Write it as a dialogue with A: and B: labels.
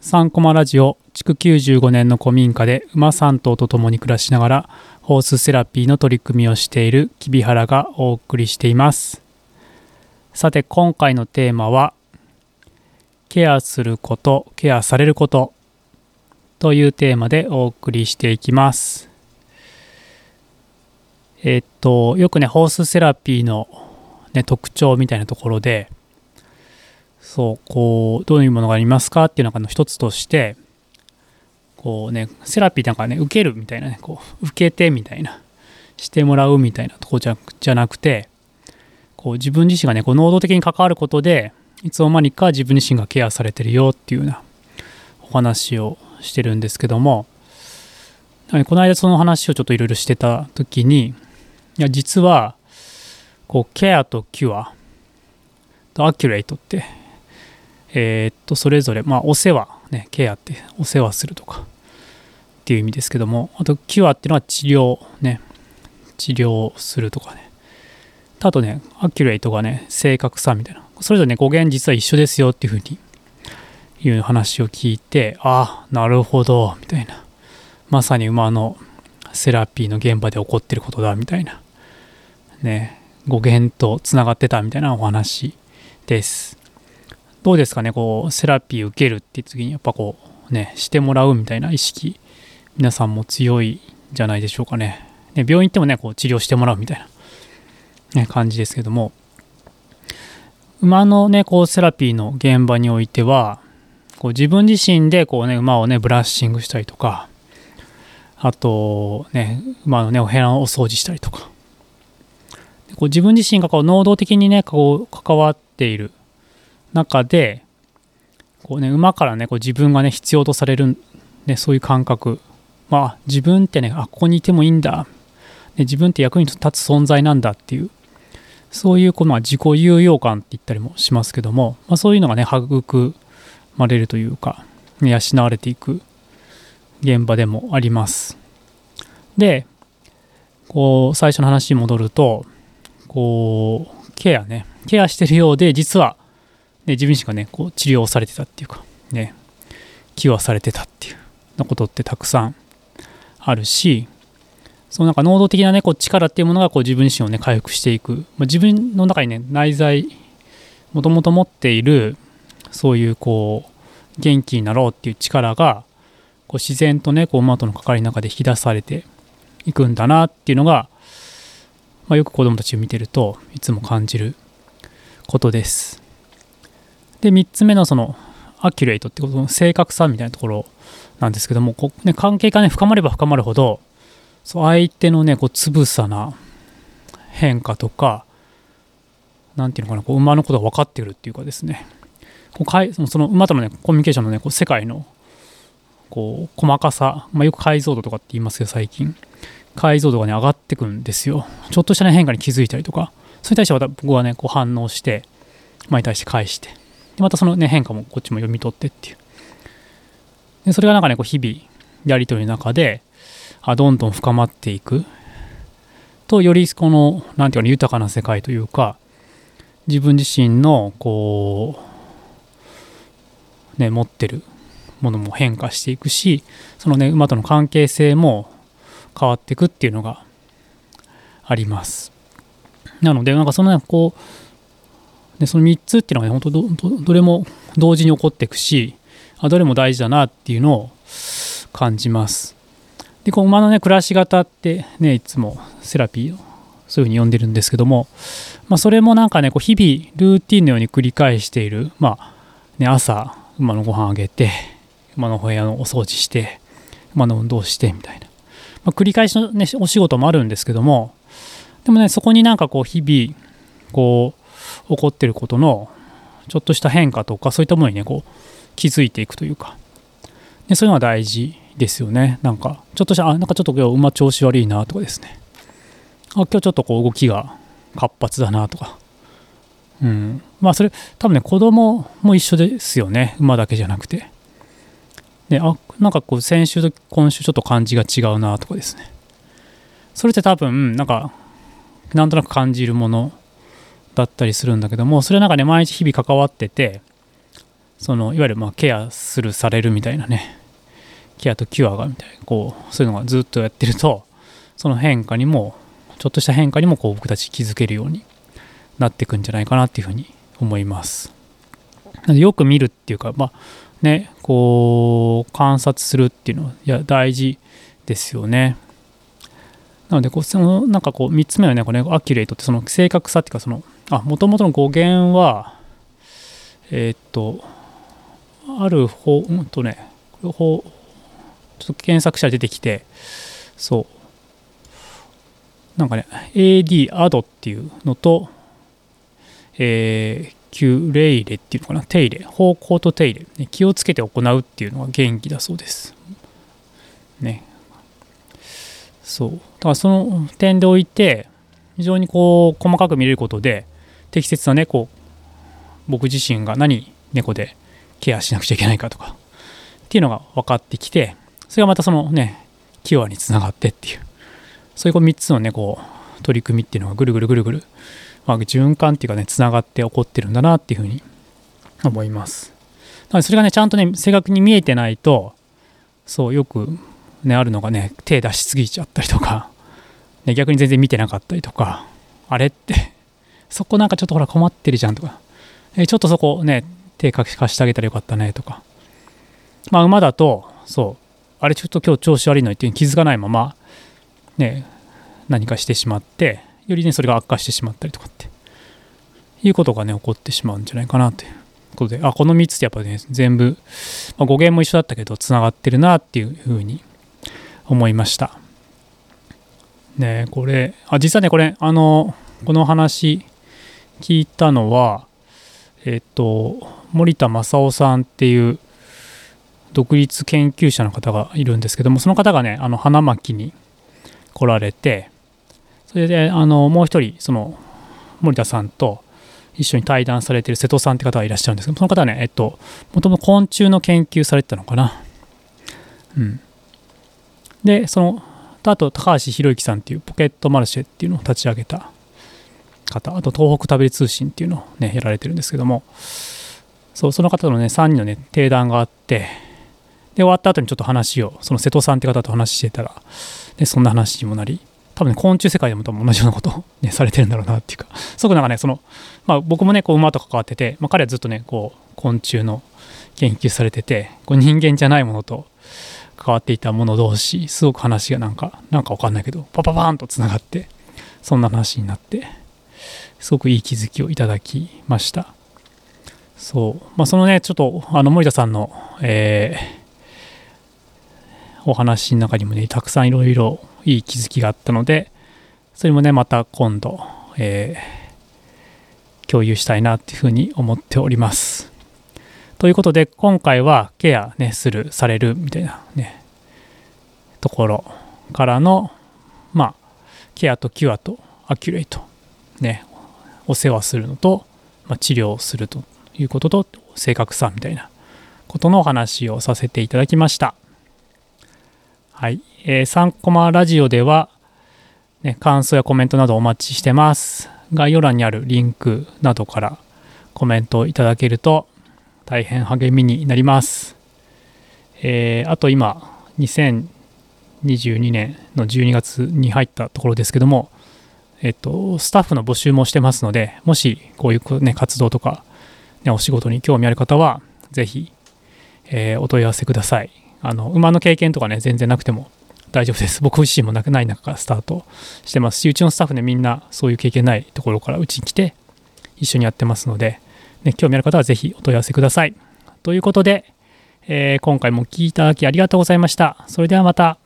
A: 3コマラジオ築95年の古民家で馬3頭と共に暮らしながらホースセラピーの取り組みをしているきびはらがお送りしています。さて今回のテーマはケアすることケアされることというテーマでお送りしていきます。えっとよくねホースセラピーの、ね、特徴みたいなところでそうこうどういうものがありますかっていう中の一つとしてこうねセラピーなんかね受けるみたいなねこう受けてみたいなしてもらうみたいなとこじゃじゃなくてこう自分自身がねこう能動的に関わることでいつの間にか自分自身がケアされてるよっていうようなお話をしてるんですけどもこの間その話をちょっといろいろしてた時にいや実はこうケアとキュアとアキュレートってえー、っとそれぞれまあお世話ねケアってお世話するとかっていう意味ですけどもあとキュアっていうのは治療ね治療するとかね。あとねアキュレートがね正確さみたいな。それぞれね語源実は一緒ですよっていうふうにいう話を聞いてああなるほどみたいな。まさに馬のセラピーの現場で起こってることだみたいな。ね語源とつながってたみたいなお話です。どうですかねこうセラピー受けるっていう次にやっぱこうねしてもらうみたいな意識皆さんも強いんじゃないでしょうかね。ね病院行ってもねこう治療してもらうみたいな、ね、感じですけども。馬のねこうセラピーの現場においてはこう自分自身でこうね馬をねブラッシングしたりとかあとね馬のねお部屋をお掃除したりとか。こう自分自身がこう能動的にねこう関わっている中でこう、ね、馬からねこう自分がね必要とされる、ね、そういう感覚、まあ、自分ってねあここにいてもいいんだ、ね、自分って役に立つ存在なんだっていう。そういうこの、まあ、自己有用感って言ったりもしますけども、まあ、そういうのがね育まれるというか、ね、養われていく現場でもあります。でこう最初の話に戻るとこうケアね。ケアしてるようで実はで自分自身がねこう治療されてたっていうかね気はされてたっていうなことってたくさんあるしそのなんか能動的なねこう力っていうものがこう自分自身をね回復していく、まあ、自分の中にね内在もともと持っているそういうこう元気になろうっていう力がこう自然とねこう馬との関わりの中で引き出されていくんだなっていうのが、まあ、よく子供たちを見てるといつも感じることです。で3つ目のそのアキュレートってことの正確さみたいなところなんですけどもこね、関係がね深まれば深まるほどそう相手のねこうつぶさな変化とか何ていうのかなこう馬のことが分かってくるっていうかですね。こうかいそのその馬との、ね、コミュニケーションのねこう世界のこう細かさ、まあ、よく解像度とかって言いますけど最近。解像度がね上がってくんですよ。ちょっとした、ね、変化に気づいたりとかそれに対して僕はねこう反応して馬に対して返して。でまたその、ね、変化もこっちも読み取ってっていう。でそれがなんかねこう日々やり取りの中であどんどん深まっていく。とよりこの何て言うか豊かな世界というか自分自身のこうね持ってるものも変化していくしそのね馬との関係性も変わっていくっていうのがあります。なのでなんかそのねこうでその3つっていうのがね本当どどれも同時に起こっていくしあどれも大事だなっていうのを感じます。でこの馬のね暮らし方ってねいつもセラピーをそういうふうに呼んでるんですけども、まあ、それもなんかねこう日々ルーティンのように繰り返しているまあね朝馬のご飯あげて馬の部屋のお掃除して馬の運動してみたいな、まあ、繰り返しのねお仕事もあるんですけどもでもねそこになんかこう日々こう起こってることのちょっとした変化とかそういったものにねこう気づいていくというか。でそういうのは大事ですよね。なんかちょっとしたあなんかちょっと今日馬調子悪いなとかですね。あ今日ちょっとこう動きが活発だなとか。うん。まあそれ多分ね子供も一緒ですよね。馬だけじゃなくて。であなんかこう先週と今週ちょっと感じが違うなとかですね。それって多分なんかなんとなく感じるものだったりするんだけどもそれなんかね毎日日々関わっててそのいわゆるまケアするされるみたいなね。ケアとキュアがみたいなこうそういうのがずっとやってるとその変化にもちょっとした変化にもこう僕たち気づけるようになってくんじゃないかなっていうふうに思います。よく見るっていうかまあねこう観察するっていうのはいや大事ですよね。なのでこうそのなんかこう3つ目はねこれアキュレートってその正確さっていうかそのあもともとの語源はえー、っとある方うんとね方ちょっと検索したら出てきてそう。なんかね AD アドっていうのとえー、キュレイレっていうのかな手入れ方向と手入れ、ね、気をつけて行うっていうのが元気だそうです。ね。そう。だからその点でおいて非常にこう細かく見れることで適切なねこう僕自身が何猫でケアしなくちゃいけないかとかっていうのが分かってきてそれがまたそのねキュアにつながってっていうそういうこう3つのねこう取り組みっていうのがぐるぐるぐるぐる、まあ、循環っていうかねつながって起こってるんだなっていうふうに思います。なのでそれがねちゃんとね正確に見えてないとそうよくねあるのがね手出しすぎちゃったりとか、ね、逆に全然見てなかったりとかあれってそこなんかちょっとほら困ってるじゃんとかえちょっとそこね、手貸してあげたらよかったねとか。まあ、馬だと、そう、あれちょっと今日調子悪いのにっていう気づかないまま、ね、何かしてしまって、よりね、それが悪化してしまったりとかって、いうことがね、起こってしまうんじゃないかなということで、あ、この3つってやっぱね、全部、まあ、語源も一緒だったけど、つながってるなっていうふうに思いました。ねこれ、あ、実はね、これ、あの、この話聞いたのは、えっと森田正夫さんっていう独立研究者の方がいるんですけどもその方がねあの花巻に来られてそれであのもう一人その森田さんと一緒に対談されてる瀬戸さんって方がいらっしゃるんですけどその方はねえっともともと昆虫の研究されてたのかな。うん。でそのあと高橋博之さんっていうポケットマルシェっていうのを立ち上げた方。あと東北旅通信っていうのをねやられてるんですけども。そうその方のね3人のね定談があって。で終わった後にちょっと話をその瀬戸さんって方と話してたらでそんな話にもなり。多分ね昆虫世界でも多分同じようなことを、ね、されてるんだろうなっていうか。すごくなんかねその、まあ、僕もねこう馬と関わってて、まあ、彼はずっとねこう昆虫の研究されててこう人間じゃないものと関わっていた者同士すごく話がなんかなんか分かんないけどパパパーンとつながってそんな話になって。すごくいい気づきをいただきました。そう。まあ、そのね、ちょっと、あの、森田さんの、えー、お話の中にもね、たくさんいろいろいい気づきがあったので、それもね、また今度、えー、共有したいなっていうふうに思っております。ということで、今回はケアね、する、されるみたいなね、ところからの、まあ、ケアとキュアとアキュレート、ね、お世話するのと、まあ、治療するということと正確さみたいなことのお話をさせていただきました。はい。えー、3コマラジオでは、ね、感想やコメントなどお待ちしてます。概要欄にあるリンクなどからコメントをいただけると大変励みになります。えー、あと今、2022年の12月に入ったところですけども、えっと、スタッフの募集もしてますので、もしこういう、ね、活動とか、ね、お仕事に興味ある方は、ぜひ、えー、お問い合わせください。あの、馬の経験とかね、全然なくても大丈夫です。僕自身もなくない中からスタートしてますし、うちのスタッフね、みんなそういう経験ないところからうちに来て、一緒にやってますので、ね、興味ある方はぜひお問い合わせください。ということで、えー、今回もお聴きいただきありがとうございました。それではまた。